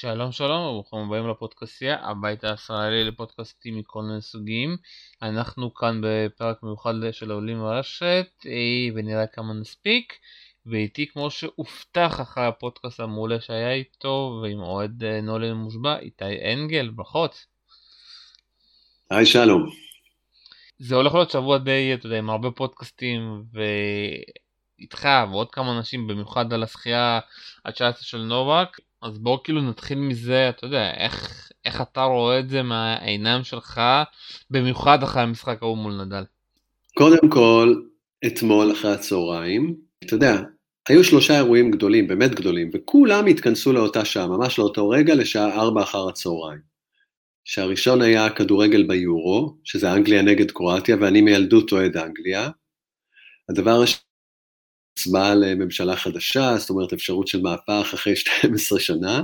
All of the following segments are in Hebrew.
שלום שלום וברוכים הבאים לפודקאסטייה, הבית הישראלי לפודקאסטים מכל מיני סוגים. אנחנו כאן בפרק מיוחד של העולים ברשת אה, ונראה כמה נספיק. ואיתי כמו שהובטח אחרי הפודקאסט המעולה שהיה איתו ועם אוהד אה, נולן מושבע, איתי אנגל, ברכות. היי שלום. זה הולך להיות שבוע די, אתה יודע, עם הרבה פודקאסטים ואיתך ועוד כמה אנשים במיוחד על השחייה ה-19 של נובק. אז בואו כאילו נתחיל מזה, אתה יודע, איך, איך אתה רואה את זה מהעיניים שלך, במיוחד אחרי המשחק ההוא מול נדל. קודם כל, אתמול אחרי הצהריים, אתה יודע, היו שלושה אירועים גדולים, באמת גדולים, וכולם התכנסו לאותה שעה, ממש לאותו רגע, לשעה ארבע אחר הצהריים. שהראשון היה כדורגל ביורו, שזה אנגליה נגד קרואטיה, ואני מילדות אוהד אנגליה. הדבר השני, הצבעה לממשלה חדשה, זאת אומרת אפשרות של מהפך אחרי 12 שנה.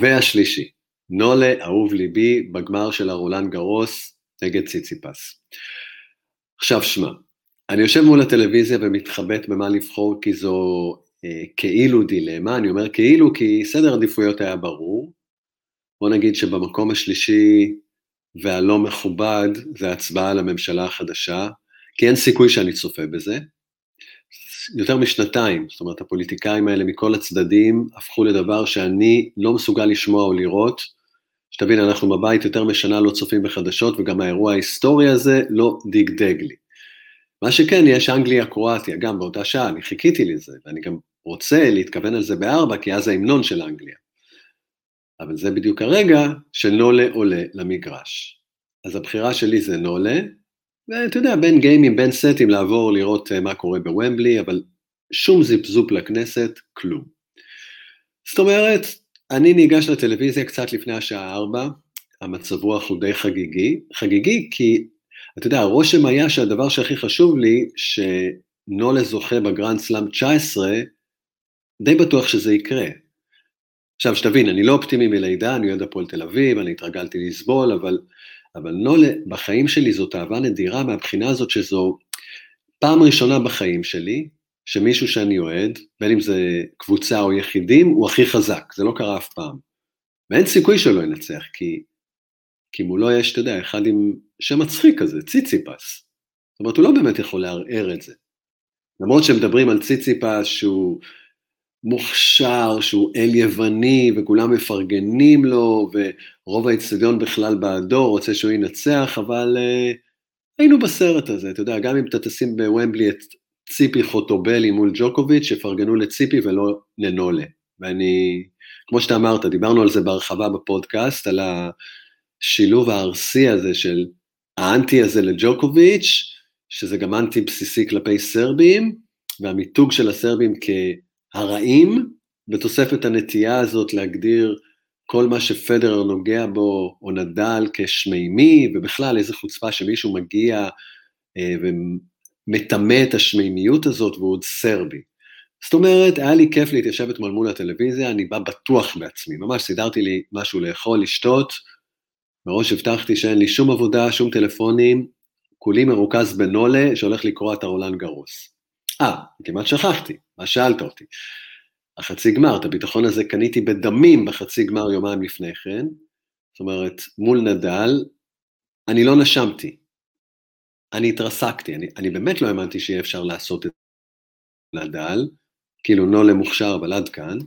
והשלישי, נולה, אהוב ליבי, בגמר של הרולנד גרוס נגד ציציפס. עכשיו שמע, אני יושב מול הטלוויזיה ומתחבט במה לבחור כי זו אה, כאילו דילמה, אני אומר כאילו כי סדר עדיפויות היה ברור. בוא נגיד שבמקום השלישי והלא מכובד זה הצבעה לממשלה החדשה, כי אין סיכוי שאני צופה בזה. יותר משנתיים, זאת אומרת הפוליטיקאים האלה מכל הצדדים הפכו לדבר שאני לא מסוגל לשמוע או לראות. שתבין, אנחנו בבית יותר משנה לא צופים בחדשות וגם האירוע ההיסטורי הזה לא דגדג לי. מה שכן, יש אנגליה-קרואטיה, גם באותה שעה, אני חיכיתי לזה, ואני גם רוצה להתכוון על זה בארבע, כי אז ההמנון של אנגליה. אבל זה בדיוק הרגע שנולה עולה למגרש. אז הבחירה שלי זה נולה, ואתה יודע, בין גיימים, בין סטים, לעבור לראות אה, מה קורה בוומבלי, אבל שום זיפזופ לכנסת, כלום. זאת אומרת, אני ניגש לטלוויזיה קצת לפני השעה ארבע, המצב רוח הוא די חגיגי. חגיגי כי, אתה יודע, הרושם היה שהדבר שהכי חשוב לי, שנולה זוכה בגרנד סלאם 19, די בטוח שזה יקרה. עכשיו, שתבין, אני לא אופטימי מלידה, אני אוהד הפועל תל אביב, אני התרגלתי לסבול, אבל אבל נולה, בחיים שלי זאת אהבה נדירה מהבחינה הזאת שזו פעם ראשונה בחיים שלי, שמישהו שאני אוהד, בין אם זה קבוצה או יחידים, הוא הכי חזק, זה לא קרה אף פעם. ואין סיכוי שלא ינצח, כי, כי מולו יש, אתה יודע, אחד עם שם מצחיק כזה, ציציפס. זאת אומרת, הוא לא באמת יכול לערער את זה. למרות שמדברים על ציציפס שהוא מוכשר, שהוא אל יווני, וכולם מפרגנים לו, ורוב האצטדיון בכלל בעדו, רוצה שהוא ינצח, אבל uh, היינו בסרט הזה, אתה יודע, גם אם אתה תשים בוומבלי את ציפי חוטובלי מול ג'וקוביץ', שיפרגנו לציפי ולא לנולה. ואני, כמו שאתה אמרת, דיברנו על זה בהרחבה בפודקאסט, על השילוב הארסי הזה של האנטי הזה לג'וקוביץ', שזה גם אנטי בסיסי כלפי סרבים, והמיתוג של הסרבים כ... הרעים, בתוספת הנטייה הזאת להגדיר כל מה שפדרר נוגע בו, או נדל כשמימי, ובכלל איזה חוצפה שמישהו מגיע אה, ומטמא את השמימיות הזאת והוא עוד סרבי. זאת אומרת, היה לי כיף להתיישב אתמול מול הטלוויזיה, אני בא בטוח בעצמי, ממש סידרתי לי משהו לאכול, לשתות, מראש הבטחתי שאין לי שום עבודה, שום טלפונים, כולי מרוכז בנולה שהולך לקרוא את הרולנד גרוס. אה, כמעט שכחתי, מה שאלת אותי? החצי גמר, את הביטחון הזה קניתי בדמים בחצי גמר יומיים לפני כן, זאת אומרת, מול נדל, אני לא נשמתי, אני התרסקתי, אני, אני באמת לא האמנתי שיהיה אפשר לעשות את נדל, כאילו נולה מוכשר, אבל עד כאן,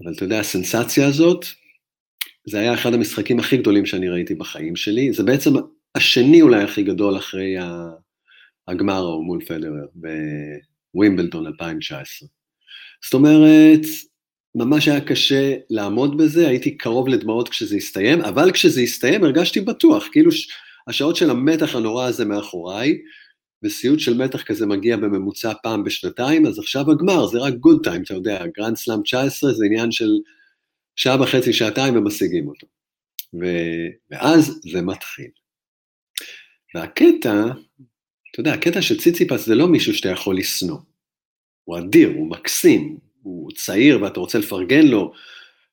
אבל אתה יודע, הסנסציה הזאת, זה היה אחד המשחקים הכי גדולים שאני ראיתי בחיים שלי, זה בעצם השני אולי הכי גדול אחרי הגמר ההוא מול פדרר בווימבלדון 2019. זאת אומרת, ממש היה קשה לעמוד בזה, הייתי קרוב לדמעות כשזה הסתיים, אבל כשזה הסתיים הרגשתי בטוח, כאילו השעות של המתח הנורא הזה מאחוריי, וסיוט של מתח כזה מגיע בממוצע פעם בשנתיים, אז עכשיו הגמר, זה רק good time, אתה יודע, גרנד סלאם 19 זה עניין של שעה וחצי, שעתיים ומשיגים אותו. ו... ואז זה מתחיל. והקטע אתה יודע, הקטע של ציציפס זה לא מישהו שאתה יכול לשנוא. הוא אדיר, הוא מקסים, הוא צעיר ואתה רוצה לפרגן לו,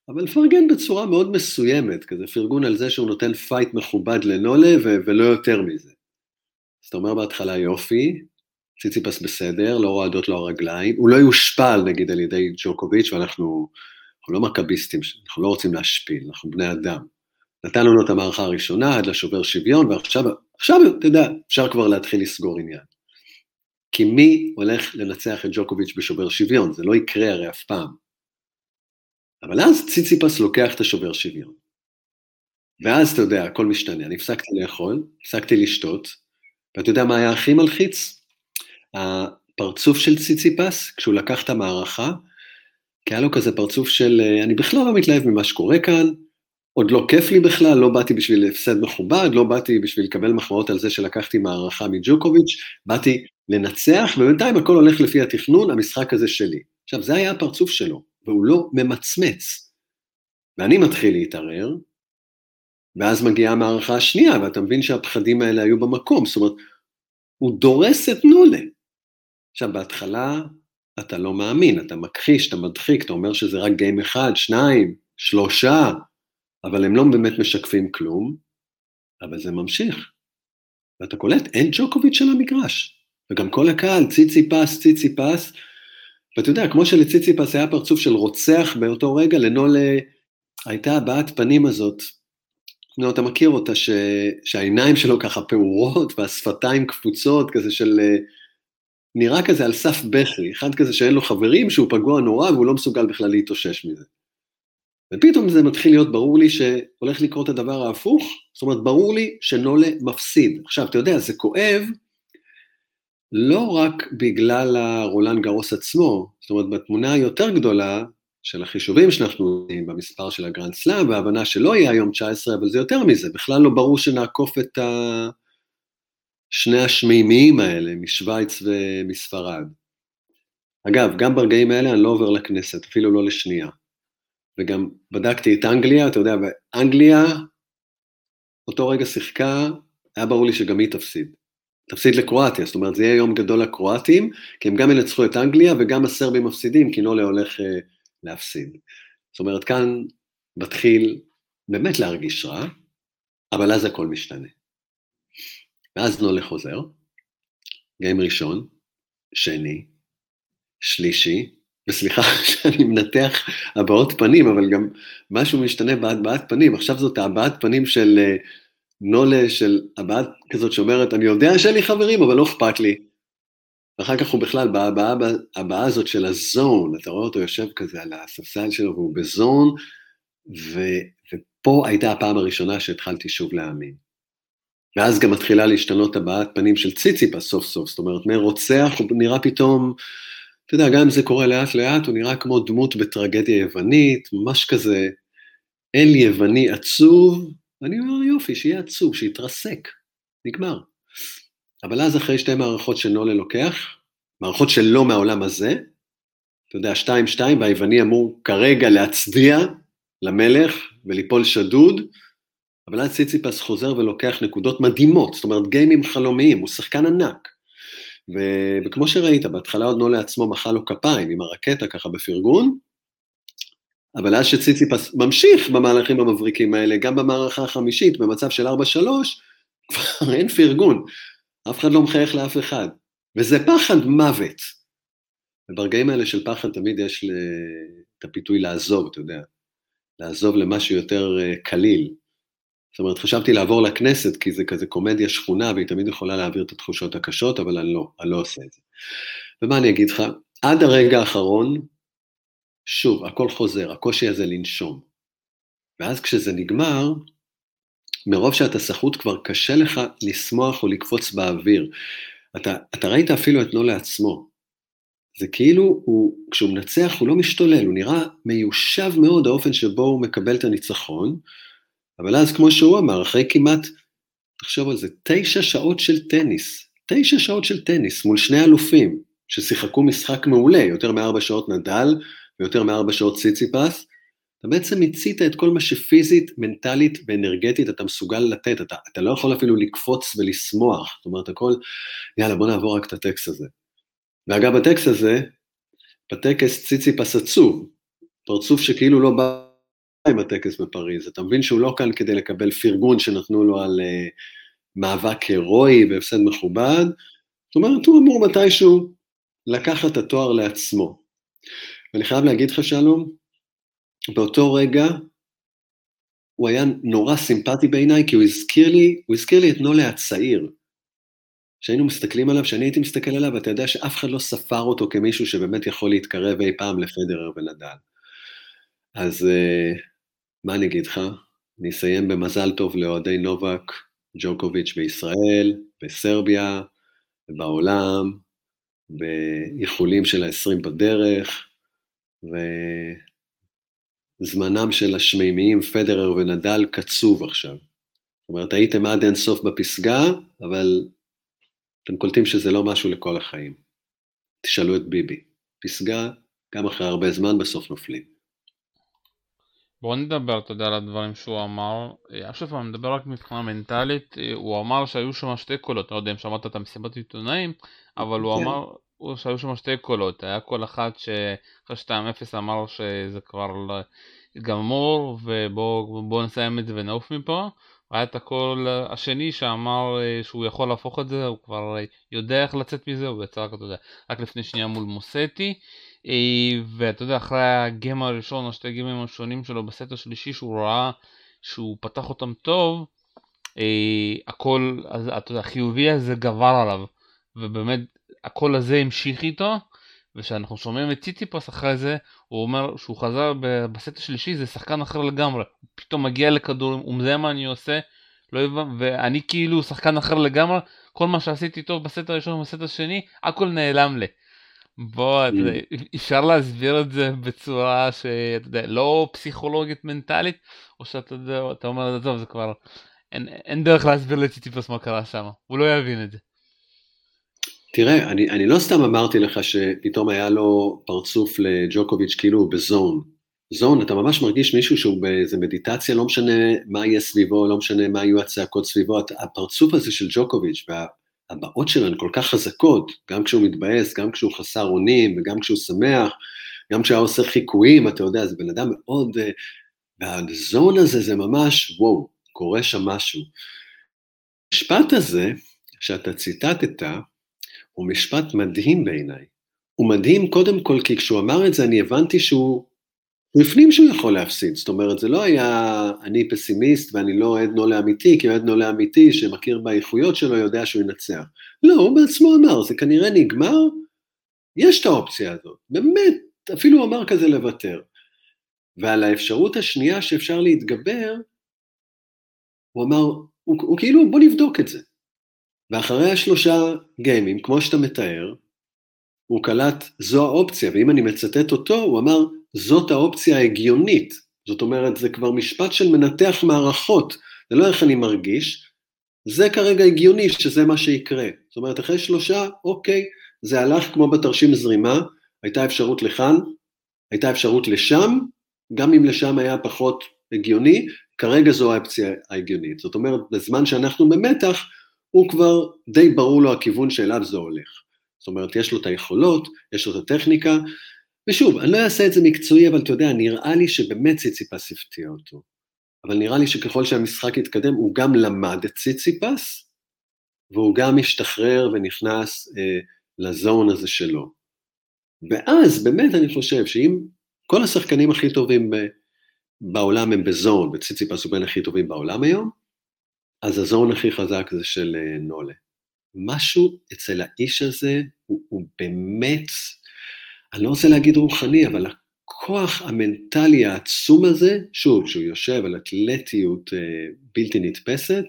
אבל לפרגן בצורה מאוד מסוימת, כזה פרגון על זה שהוא נותן פייט מכובד לנולה ו- ולא יותר מזה. אז אתה אומר בהתחלה יופי, ציציפס בסדר, לא רועדות לו הרגליים, הוא לא יושפל נגיד על ידי ג'וקוביץ', ואנחנו אנחנו לא מכביסטים, אנחנו לא רוצים להשפיל, אנחנו בני אדם. נתנו לנו את המערכה הראשונה עד לשובר שוויון, ועכשיו, עכשיו, אתה יודע, אפשר כבר להתחיל לסגור עניין. כי מי הולך לנצח את ג'וקוביץ' בשובר שוויון? זה לא יקרה הרי אף פעם. אבל אז ציציפס לוקח את השובר שוויון. ואז, אתה יודע, הכל משתנה. אני הפסקתי לאכול, הפסקתי לשתות, ואתה יודע מה היה הכי מלחיץ? הפרצוף של ציציפס, כשהוא לקח את המערכה, כי היה לו כזה פרצוף של, אני בכלל לא מתלהב ממה שקורה כאן, עוד לא כיף לי בכלל, לא באתי בשביל הפסד מכובד, לא באתי בשביל לקבל מחמאות על זה שלקחתי מערכה מג'וקוביץ', באתי לנצח, ובינתיים הכל הולך לפי התכנון, המשחק הזה שלי. עכשיו, זה היה הפרצוף שלו, והוא לא ממצמץ. ואני מתחיל להתערער, ואז מגיעה המערכה השנייה, ואתה מבין שהפחדים האלה היו במקום, זאת אומרת, הוא דורס את נולה. עכשיו, בהתחלה אתה לא מאמין, אתה מכחיש, אתה מדחיק, אתה אומר שזה רק גיים אחד, שניים, שלושה, אבל הם לא באמת משקפים כלום, אבל זה ממשיך. ואתה קולט, אין ג'וקוביץ' על המגרש. וגם כל הקהל, ציצי פס, ציצי פס, ואתה יודע, כמו שלציצי פס היה פרצוף של רוצח באותו רגע, לנול הייתה הבעת פנים הזאת, נו, אתה מכיר אותה, ש... שהעיניים שלו ככה פעורות והשפתיים קפוצות, כזה של... נראה כזה על סף בכי, אחד כזה שאין לו חברים, שהוא פגוע נורא והוא לא מסוגל בכלל להתאושש מזה. ופתאום זה מתחיל להיות ברור לי שהולך לקרות הדבר ההפוך, זאת אומרת, ברור לי שנולה מפסיד. עכשיו, אתה יודע, זה כואב לא רק בגלל הרולנד גרוס עצמו, זאת אומרת, בתמונה היותר גדולה של החישובים שאנחנו עושים במספר של הגרנד סלאם, וההבנה שלא יהיה היום 19, אבל זה יותר מזה, בכלל לא ברור שנעקוף את ה... שני השמימיים האלה, משוויץ ומספרד. אגב, גם ברגעים האלה אני לא עובר לכנסת, אפילו לא לשנייה. וגם בדקתי את אנגליה, אתה יודע, ואנגליה, אותו רגע שיחקה, היה ברור לי שגם היא תפסיד. תפסיד לקרואטיה, זאת אומרת, זה יהיה יום גדול לקרואטים, כי הם גם ינצחו את אנגליה וגם הסרבים מפסידים, כי נולה הולך אה, להפסיד. זאת אומרת, כאן מתחיל באמת להרגיש רע, אבל אז הכל משתנה. ואז נולה חוזר, גיים ראשון, שני, שלישי, וסליחה שאני מנתח הבעות פנים, אבל גם משהו משתנה בהבעת פנים. עכשיו זאת הבעת פנים של uh, נולה, של הבעת כזאת שאומרת, אני יודע שאין לי חברים, אבל לא אכפת לי. ואחר כך הוא בכלל, בהבעה הזאת של הזון, אתה רואה אותו יושב כזה על הספסל שלו והוא בזון, ו, ופה הייתה הפעם הראשונה שהתחלתי שוב להאמין. ואז גם מתחילה להשתנות הבעת פנים של ציציפס סוף סוף, זאת אומרת, מרוצח הוא נראה פתאום, אתה יודע, גם אם זה קורה לאט לאט, הוא נראה כמו דמות בטרגדיה יוונית, ממש כזה אל יווני עצוב, אני אומר יופי, שיהיה עצוב, שיתרסק, נגמר. אבל אז אחרי שתי מערכות שנולה לוקח, מערכות שלא מהעולם הזה, אתה יודע, שתיים שתיים, והיווני אמור כרגע להצדיע למלך וליפול שדוד, אבל אז ציציפס חוזר ולוקח נקודות מדהימות, זאת אומרת גיימים חלומיים, הוא שחקן ענק. ו... וכמו שראית, בהתחלה עוד נולה עצמו מחא לו כפיים עם הרקטה ככה בפרגון, אבל אז שציציפס ממשיך במהלכים המבריקים האלה, גם במערכה החמישית, במצב של 4-3, כבר אין פרגון, אף אחד לא מחייך לאף אחד, וזה פחד מוות. וברגעים האלה של פחד תמיד יש את הפיתוי לעזוב, אתה יודע, לעזוב למשהו יותר אה, קליל, זאת אומרת, חשבתי לעבור לכנסת, כי זה כזה קומדיה שכונה, והיא תמיד יכולה להעביר את התחושות הקשות, אבל אני לא, אני לא עושה את זה. ומה אני אגיד לך? עד הרגע האחרון, שוב, הכל חוזר, הקושי הזה לנשום. ואז כשזה נגמר, מרוב שאתה סחוט כבר קשה לך לשמוח או לקפוץ באוויר. אתה, אתה ראית אפילו את נולה עצמו. זה כאילו, הוא, כשהוא מנצח הוא לא משתולל, הוא נראה מיושב מאוד האופן שבו הוא מקבל את הניצחון, אבל אז, כמו שהוא אמר, אחרי כמעט, תחשוב על זה, תשע שעות של טניס, תשע שעות של טניס מול שני אלופים ששיחקו משחק מעולה, יותר מארבע שעות נדל ויותר מארבע שעות ציציפס, אתה בעצם מיצית את כל מה שפיזית, מנטלית ואנרגטית אתה מסוגל לתת, אתה, אתה לא יכול אפילו לקפוץ ולשמוח, זאת אומרת, הכל, יאללה, בוא נעבור רק את הטקסט הזה. ואגב, הטקסט הזה, בטקס ציציפס עצוב, פרצוף שכאילו לא בא עם הטקס בפריז. אתה מבין שהוא לא כאן כדי לקבל פרגון שנתנו לו על uh, מאבק הירואי והפסד מכובד, זאת אומרת, הוא אמור מתישהו לקחת את התואר לעצמו. ואני חייב להגיד לך, שלום, באותו רגע, הוא היה נורא סימפטי בעיניי, כי הוא הזכיר לי, הוא הזכיר לי את נולה הצעיר. כשהיינו מסתכלים עליו, כשאני הייתי מסתכל עליו, ואתה יודע שאף אחד לא ספר אותו כמישהו שבאמת יכול להתקרב אי פעם לפדרר ונדל. אז uh, מה אני אגיד לך? אני אסיים במזל טוב לאוהדי נובק, ג'וקוביץ' בישראל, בסרביה, בעולם, באיחולים של ה-20 בדרך, וזמנם של השמימיים פדרר ונדל קצוב עכשיו. זאת אומרת, הייתם עד אין סוף בפסגה, אבל אתם קולטים שזה לא משהו לכל החיים. תשאלו את ביבי. פסגה, גם אחרי הרבה זמן, בסוף נופלים. בוא נדבר, אתה יודע, על הדברים שהוא אמר. עכשיו אני מדבר רק מבחינה מנטלית. הוא אמר שהיו שם שתי קולות, לא יודע אם שמעת את המסיבת עיתונאים, אבל הוא כן. אמר שהיו שם שתי קולות. היה קול אחד שאחרי 2-0 אמר שזה כבר לא גמור, ובואו נסיים את זה ונעוף מפה. היה את הקול השני שאמר שהוא יכול להפוך את זה, הוא כבר יודע איך לצאת מזה, הוא יצא רק, אתה יודע, רק לפני שנייה מול מוסטי. אה, ואתה יודע, אחרי הגיים הראשון או שתי הגיימים הראשונים שלו בסט השלישי שהוא ראה שהוא פתח אותם טוב, אה, הכל, אתה יודע, החיובי הזה גבר עליו, ובאמת הקול הזה המשיך איתו, וכשאנחנו שומעים את ציציפוס אחרי זה, הוא אומר שהוא חזר בסט השלישי זה שחקן אחר לגמרי, הוא פתאום מגיע לכדורים, הוא מזהה מה אני עושה, לא הבנ... ואני כאילו שחקן אחר לגמרי, כל מה שעשיתי טוב בסט הראשון ובסט השני, הכל נעלם לי. בוא. אפשר להסביר את זה בצורה שאתה יודע, לא פסיכולוגית מנטלית, או שאתה יודע, אתה אומר, טוב, זה כבר, אין, אין דרך להסביר לציטיפוס מה קרה שם, הוא לא יבין את זה. תראה, אני, אני לא סתם אמרתי לך שפתאום היה לו פרצוף לג'וקוביץ' כאילו הוא בזון. זון, אתה ממש מרגיש מישהו שהוא באיזה מדיטציה, לא משנה מה יהיה סביבו, לא משנה מה יהיו הצעקות סביבו, הפרצוף הזה של ג'וקוביץ' וה... הבעות שלו הן כל כך חזקות, גם כשהוא מתבאס, גם כשהוא חסר אונים, וגם כשהוא שמח, גם כשהיה עושה חיקויים, אתה יודע, זה בן אדם מאוד... אה, והזון הזה זה ממש, וואו, קורה שם משהו. המשפט הזה, שאתה ציטטת, הוא משפט מדהים בעיניי. הוא מדהים קודם כל כי כשהוא אמר את זה אני הבנתי שהוא הוא הפנים שהוא יכול להפסיד, זאת אומרת, זה לא היה אני פסימיסט ואני לא אוהד נולה אמיתי, כי אוהד נולה אמיתי שמכיר באיכויות שלו יודע שהוא ינצח. לא, הוא בעצמו אמר, זה כנראה נגמר, יש את האופציה הזאת, באמת, אפילו הוא אמר כזה לוותר. ועל האפשרות השנייה שאפשר להתגבר, הוא אמר, הוא, הוא כאילו, בוא נבדוק את זה. ואחרי השלושה גיימים, כמו שאתה מתאר, הוא קלט, זו האופציה, ואם אני מצטט אותו, הוא אמר, זאת האופציה ההגיונית. זאת אומרת, זה כבר משפט של מנתח מערכות, זה לא איך אני מרגיש, זה כרגע הגיוני שזה מה שיקרה. זאת אומרת, אחרי שלושה, אוקיי, זה הלך כמו בתרשים זרימה, הייתה אפשרות לכאן, הייתה אפשרות לשם, גם אם לשם היה פחות הגיוני, כרגע זו האופציה ההגיונית. זאת אומרת, בזמן שאנחנו במתח, הוא כבר די ברור לו הכיוון שאליו זה הולך. זאת אומרת, יש לו את היכולות, יש לו את הטכניקה, ושוב, אני לא אעשה את זה מקצועי, אבל אתה יודע, נראה לי שבאמת ציציפס הפתיע אותו. אבל נראה לי שככל שהמשחק יתקדם, הוא גם למד את ציציפס, והוא גם השתחרר ונכנס אה, לזון הזה שלו. ואז באמת אני חושב שאם כל השחקנים הכי טובים ב, בעולם הם בזון, וציציפס הוא בין הכי טובים בעולם היום, אז הזון הכי חזק זה של אה, נולה. משהו אצל האיש הזה הוא, הוא באמת אני לא רוצה להגיד רוחני, אבל הכוח המנטלי העצום הזה, שוב, שהוא יושב על אתלטיות אה, בלתי נתפסת,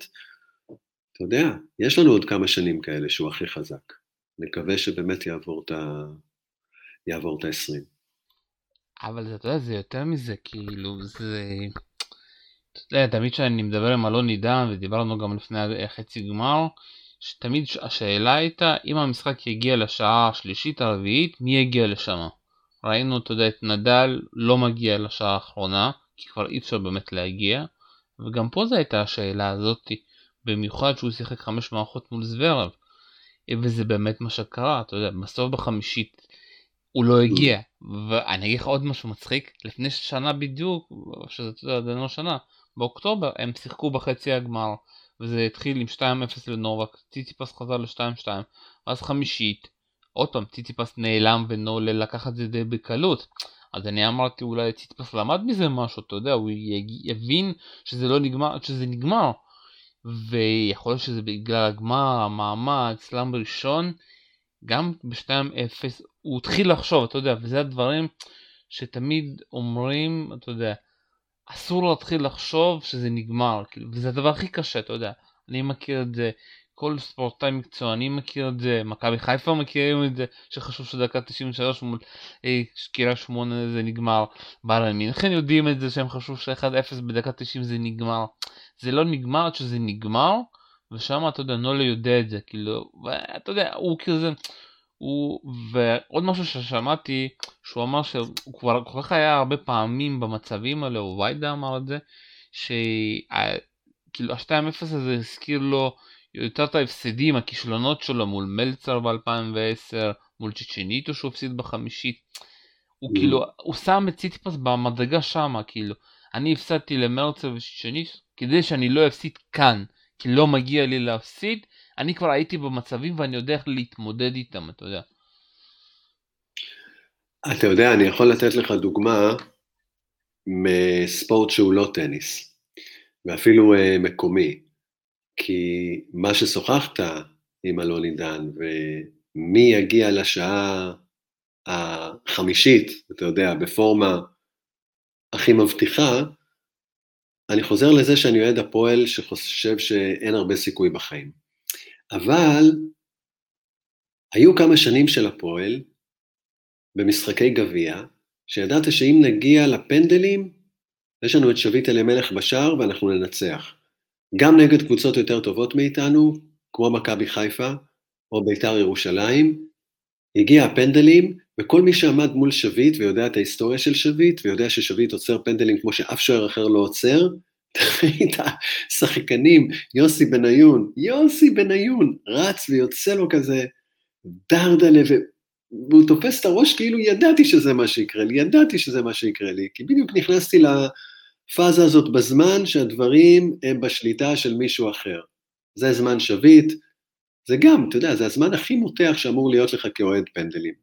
אתה יודע, יש לנו עוד כמה שנים כאלה שהוא הכי חזק. נקווה שבאמת יעבור את ה... יעבור את ה-20. אבל אתה יודע, זה יותר מזה, כאילו, זה... אתה יודע, תמיד כשאני מדבר עם אלון עידן, ודיברנו גם לפני חצי גמר, שתמיד השאלה הייתה אם המשחק יגיע לשעה השלישית הרביעית מי יגיע לשם. ראינו אתה יודע את נדל לא מגיע לשעה האחרונה כי כבר אי אפשר באמת להגיע וגם פה זו הייתה השאלה הזאתי במיוחד שהוא שיחק חמש מערכות מול זוורב. וזה באמת מה שקרה אתה יודע בסוף בחמישית הוא לא הגיע. ואני אגיד לך עוד משהו מצחיק לפני שנה בדיוק שזה אתה יודע לא שנה באוקטובר הם שיחקו בחצי הגמר וזה התחיל עם 2-0 לנובק, ציציפס חזר ל-2-2, אז חמישית, עוד פעם ציציפס נעלם ונולה לקח את זה די בקלות, אז אני אמרתי אולי ציטפס למד מזה משהו, אתה יודע, הוא יבין שזה לא נגמר, שזה נגמר. ויכול להיות שזה בגלל הגמר, המעמד, סלאם ראשון, גם ב-2-0 הוא התחיל לחשוב, אתה יודע, וזה הדברים שתמיד אומרים, אתה יודע, אסור להתחיל לחשוב שזה נגמר, כאילו, וזה הדבר הכי קשה, אתה יודע. אני מכיר את זה, כל ספורטאי מקצועני מכיר את זה, מכבי חיפה מכירים את זה, שחשוב שדקה 93 מול אה, קריית שמונה זה נגמר, בעל מינכן יודעים את זה שהם חשבו ש-1-0 בדקה 90 זה נגמר. זה לא נגמר עד שזה נגמר, ושם אתה יודע, נולה יודע את זה, כאילו, ואתה יודע, הוא כאילו זה, הוא, ועוד משהו ששמעתי, שהוא אמר שהוא כבר כל כך היה הרבה פעמים במצבים האלה, או ויידה אמר את זה, שכאילו ה-2-0 הזה הזכיר לו יותר את ההפסדים, הכישלונות שלו מול מלצר ב-2010, מול צ'צ'ניטו שהוא הפסיד בחמישית. הוא mm. כאילו, הוא שם את ציטיפס במדרגה שמה, כאילו. אני הפסדתי למרצר וצ'צ'ניטו כדי שאני לא אפסיד כאן, כי לא מגיע לי להפסיד, אני כבר הייתי במצבים ואני יודע איך להתמודד איתם, אתה יודע. אתה יודע, אני יכול לתת לך דוגמה מספורט שהוא לא טניס, ואפילו uh, מקומי, כי מה ששוחחת עם אלון עידן, ומי יגיע לשעה החמישית, אתה יודע, בפורמה הכי מבטיחה, אני חוזר לזה שאני אוהד הפועל שחושב שאין הרבה סיכוי בחיים. אבל היו כמה שנים של הפועל במשחקי גביע, שידעת שאם נגיע לפנדלים, יש לנו את שביט אלימלך בשער ואנחנו ננצח. גם נגד קבוצות יותר טובות מאיתנו, כמו מכבי חיפה או בית"ר ירושלים, הגיע הפנדלים, וכל מי שעמד מול שביט ויודע את ההיסטוריה של שביט, ויודע ששביט עוצר פנדלים כמו שאף שוער אחר לא עוצר, ראית שחקנים, יוסי בניון, יוסי בניון, רץ ויוצא לו כזה דרדלה, והוא תופס את הראש כאילו ידעתי שזה מה שיקרה לי, ידעתי שזה מה שיקרה לי, כי בדיוק נכנסתי לפאזה הזאת בזמן שהדברים הם בשליטה של מישהו אחר. זה זמן שביט, זה גם, אתה יודע, זה הזמן הכי מותח שאמור להיות לך כאוהד פנדלים.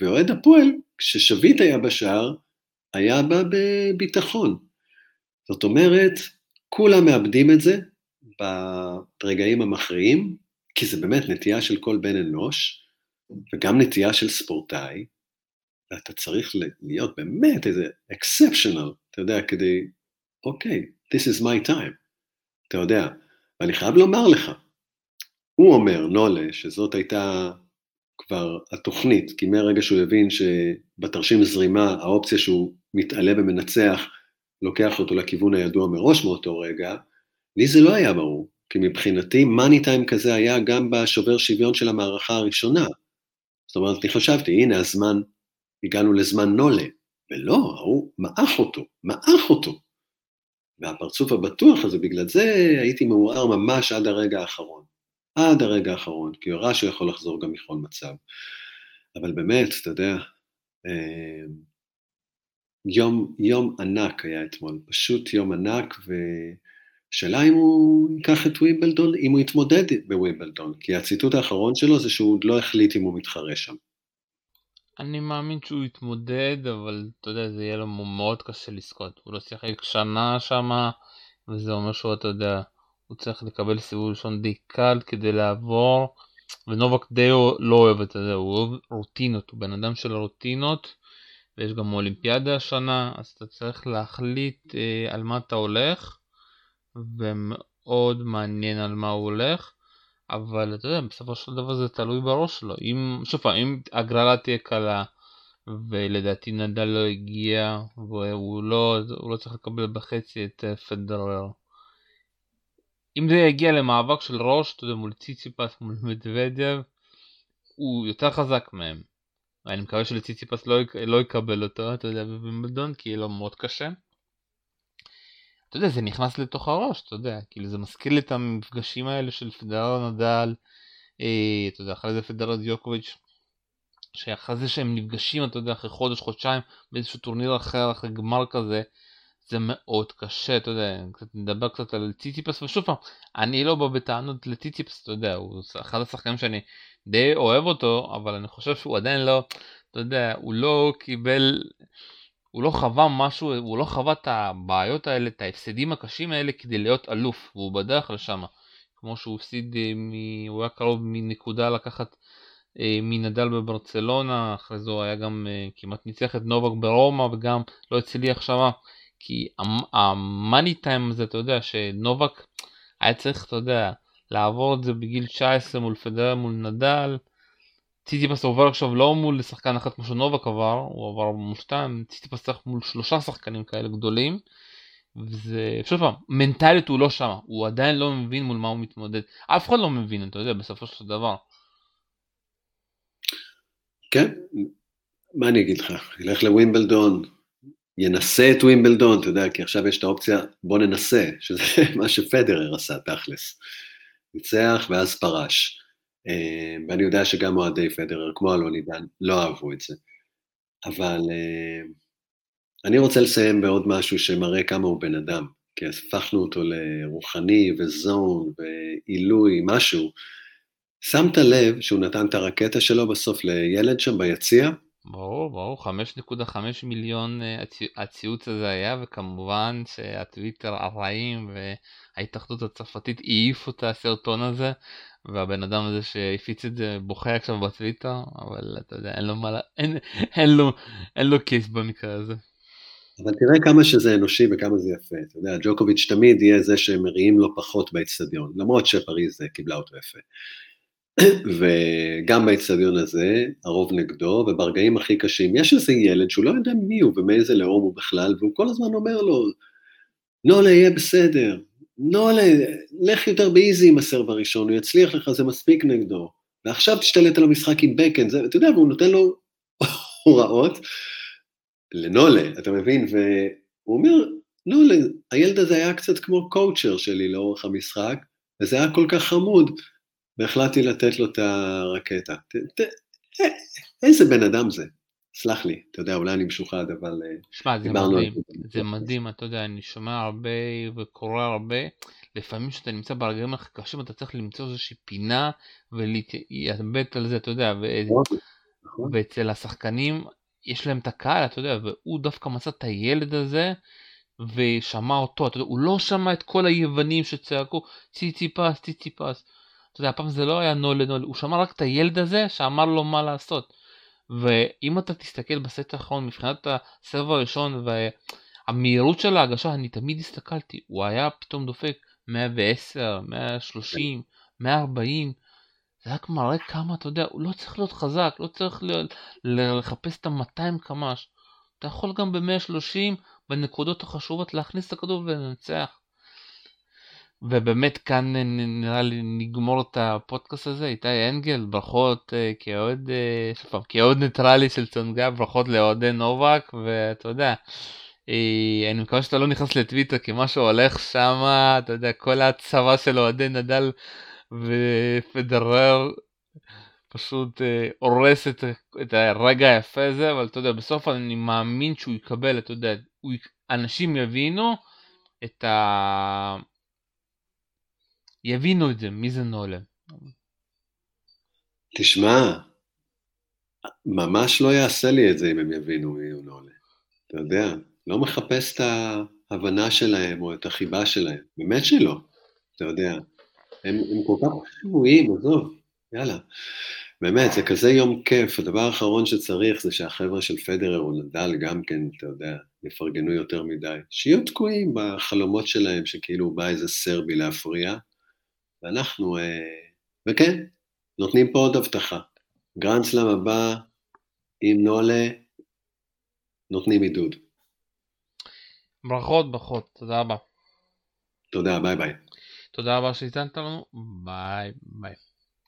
ואוהד הפועל, כששביט היה בשער, היה בה בביטחון. זאת אומרת, כולם מאבדים את זה ברגעים המכריעים, כי זה באמת נטייה של כל בן אנוש, וגם נטייה של ספורטאי, ואתה צריך להיות באמת איזה exceptional, אתה יודע, כדי, אוקיי, okay, this is my time, אתה יודע, ואני חייב לומר לך, הוא אומר, נולה, שזאת הייתה כבר התוכנית, כי מהרגע שהוא הבין שבתרשים זרימה האופציה שהוא מתעלה ומנצח, לוקח אותו לכיוון הידוע מראש מאותו רגע, לי זה לא היה ברור, כי מבחינתי מאני טיים כזה היה גם בשובר שוויון של המערכה הראשונה. זאת אומרת, אני חשבתי, הנה הזמן, הגענו לזמן נולה, ולא, ההוא מעך אותו, מעך אותו. והפרצוף הבטוח הזה, בגלל זה הייתי מעורער ממש עד הרגע האחרון. עד הרגע האחרון, כי הוא ראה שהוא יכול לחזור גם מכל מצב. אבל באמת, אתה יודע, אה, יום, יום ענק היה אתמול, פשוט יום ענק, ושאלה אם הוא ייקח את ווימבלדון, אם הוא יתמודד בווימבלדון, כי הציטוט האחרון שלו זה שהוא עוד לא החליט אם הוא מתחרה שם. אני מאמין שהוא יתמודד, אבל אתה יודע, זה יהיה לו מאוד קשה לזכות. הוא לא שיחק שנה שמה, וזה אומר שהוא, אתה יודע, הוא צריך לקבל סיבוב ראשון די קל כדי לעבור, ונובק די לא אוהב את זה, הוא אוהב רוטינות, הוא בן אדם של רוטינות. ויש גם אולימפיאדה השנה, אז אתה צריך להחליט אה, על מה אתה הולך, ומאוד מעניין על מה הוא הולך, אבל אתה יודע, בסופו של דבר זה תלוי בראש שלו. אם, שוב פעם, אם הגרלה תהיה קלה, ולדעתי נדל לא הגיע, והוא לא, לא צריך לקבל בחצי את אה, פדרר. אם זה יגיע למאבק של ראש, אתה יודע, מול ציציפס, מול מדוודב, הוא יותר חזק מהם. ואני מקווה שלציציפס לא, לא יקבל אותו, אתה יודע, בווימבלדון, כי יהיה לו מאוד קשה. אתה יודע, זה נכנס לתוך הראש, אתה יודע, כאילו זה מזכיר לי את המפגשים האלה של פדרר נדל, אה, אתה יודע, אחרי זה פדרר דיוקוביץ', שאחרי זה שהם נפגשים, אתה יודע, אחרי חודש, חודשיים, באיזשהו טורניר אחר, אחרי גמר כזה, זה מאוד קשה, אתה יודע, קצת נדבר קצת על ציציפס, ושוב פעם, אני לא בא בטענות לציציפס, אתה יודע, הוא אחד השחקנים שאני די אוהב אותו, אבל אני חושב שהוא עדיין לא, אתה יודע, הוא לא קיבל, הוא לא חווה משהו, הוא לא חווה את הבעיות האלה, את ההפסדים הקשים האלה כדי להיות אלוף, והוא בדרך לשם. כמו שהוא הפסיד, אה, מ... הוא היה קרוב מנקודה לקחת אה, מנדל בברצלונה, אחרי זה הוא היה גם אה, כמעט ניצח את נובק ברומא וגם לא הצליח שמה. כי המאני טיים הזה, אתה יודע, שנובק היה צריך, אתה יודע, לעבור את זה בגיל 19 מול פדרר מול נדל. ציטיפס עובר עכשיו לא מול שחקן אחד כמו שנובק עבר, הוא עבר מול שתיים, ציטיפס צריך מול שלושה שחקנים כאלה גדולים. וזה, שוב פעם, מנטלית הוא לא שם, הוא עדיין לא מבין מול מה הוא מתמודד. אף אחד לא מבין, אתה יודע, בסופו של דבר. כן, מה אני אגיד לך, ילך לווימבלדון, ינסה את ווימבלדון, אתה יודע, כי עכשיו יש את האופציה, בוא ננסה, שזה מה שפדרר עשה תכלס. ניצח ואז פרש. אה, ואני יודע שגם אוהדי פדרר, כמו אלון עידן, לא אהבו את זה. אבל אה, אני רוצה לסיים בעוד משהו שמראה כמה הוא בן אדם, כי הפכנו אותו לרוחני וזון ועילוי, משהו. שמת לב שהוא נתן את הרקטה שלו בסוף לילד שם ביציע? ברור, ברור, 5.5 מיליון אה, הציוץ הזה היה, וכמובן שהטוויטר הרעים וההתאחדות הצרפתית העיפו את הסרטון הזה, והבן אדם הזה שהפיץ את זה בוכה עכשיו בטוויטר, אבל אתה יודע, אין לו מה, אין, אין לו, אין לו קייס במקרה הזה. אבל תראה כמה שזה אנושי וכמה זה יפה. אתה יודע, ג'וקוביץ' תמיד יהיה זה שמריעים לו פחות באצטדיון, למרות שפריז קיבלה אותו יפה. וגם באצטדיון הזה, הרוב נגדו, וברגעים הכי קשים, יש איזה ילד שהוא לא יודע מי הוא ומאיזה לאום הוא בכלל, והוא כל הזמן אומר לו, נולה, יהיה בסדר, נולה, לך יותר באיזי עם הסרב הראשון, הוא יצליח לך, זה מספיק נגדו. ועכשיו תשתלט על המשחק עם בקן, זה, אתה יודע, והוא נותן לו הוראות לנולה, אתה מבין? והוא אומר, נולה, הילד הזה היה קצת כמו קואוצ'ר שלי לאורך המשחק, וזה היה כל כך חמוד. והחלטתי לתת לו את הרקטה. ת, ת, איזה בן אדם זה? סלח לי, אתה יודע, אולי אני משוחד, אבל אה, שמע, זה מדהים, זה מדהים, אתה יודע, אני שומע הרבה וקורא הרבה. לפעמים כשאתה נמצא ברגעים הכי קשים אתה צריך למצוא איזושהי פינה ולהתאבט על זה, אתה יודע, ו... נכון, נכון. ואצל השחקנים יש להם את הקהל, אתה יודע, והוא דווקא מצא את הילד הזה ושמע אותו, אתה יודע, הוא לא שמע את כל היוונים שצעקו ציצי פס, ציצי פס. אתה יודע, הפעם זה לא היה נול לנול, הוא שמע רק את הילד הזה שאמר לו מה לעשות. ואם אתה תסתכל בסט האחרון מבחינת הסבב הראשון והמהירות של ההגשה, אני תמיד הסתכלתי, הוא היה פתאום דופק 110, 130, 140, זה רק מראה כמה, אתה יודע, הוא לא צריך להיות חזק, לא צריך להיות, לחפש את ה-200 קמ"ש. אתה יכול גם ב-130, בנקודות החשובות, להכניס את הכדור ולנצח. ובאמת כאן נראה לי נגמור את הפודקאסט הזה, איתי אנגל, ברכות uh, כאוהד, uh, כאוהד ניטרלי של צונגה, ברכות לאוהדי נובק, ואתה יודע, uh, אני מקווה שאתה לא נכנס לטוויטר כי משהו הולך שם, אתה יודע, כל הצבא של אוהדי נדל ופדרר פשוט הורס את, את הרגע היפה הזה, אבל אתה יודע, בסוף אני מאמין שהוא יקבל, אתה יודע, הוא, אנשים יבינו את ה... יבינו את זה, מי זה נולה. תשמע, ממש לא יעשה לי את זה אם הם יבינו מי הוא נולה. אתה יודע, לא מחפש את ההבנה שלהם או את החיבה שלהם, באמת שלא, אתה יודע. הם, הם כל כך שבויים, עזוב, יאללה. באמת, זה כזה יום כיף, הדבר האחרון שצריך זה שהחבר'ה של פדרר או נדל גם כן, אתה יודע, יפרגנו יותר מדי. שיהיו תקועים בחלומות שלהם שכאילו בא איזה סרבי להפריע, ואנחנו, אה, וכן, נותנים פה עוד הבטחה. גרנד סלאם הבא, עם נולה, נותנים עידוד. ברכות, ברכות, תודה רבה. תודה, ביי ביי. תודה רבה שהאזנתם לנו, ביי ביי.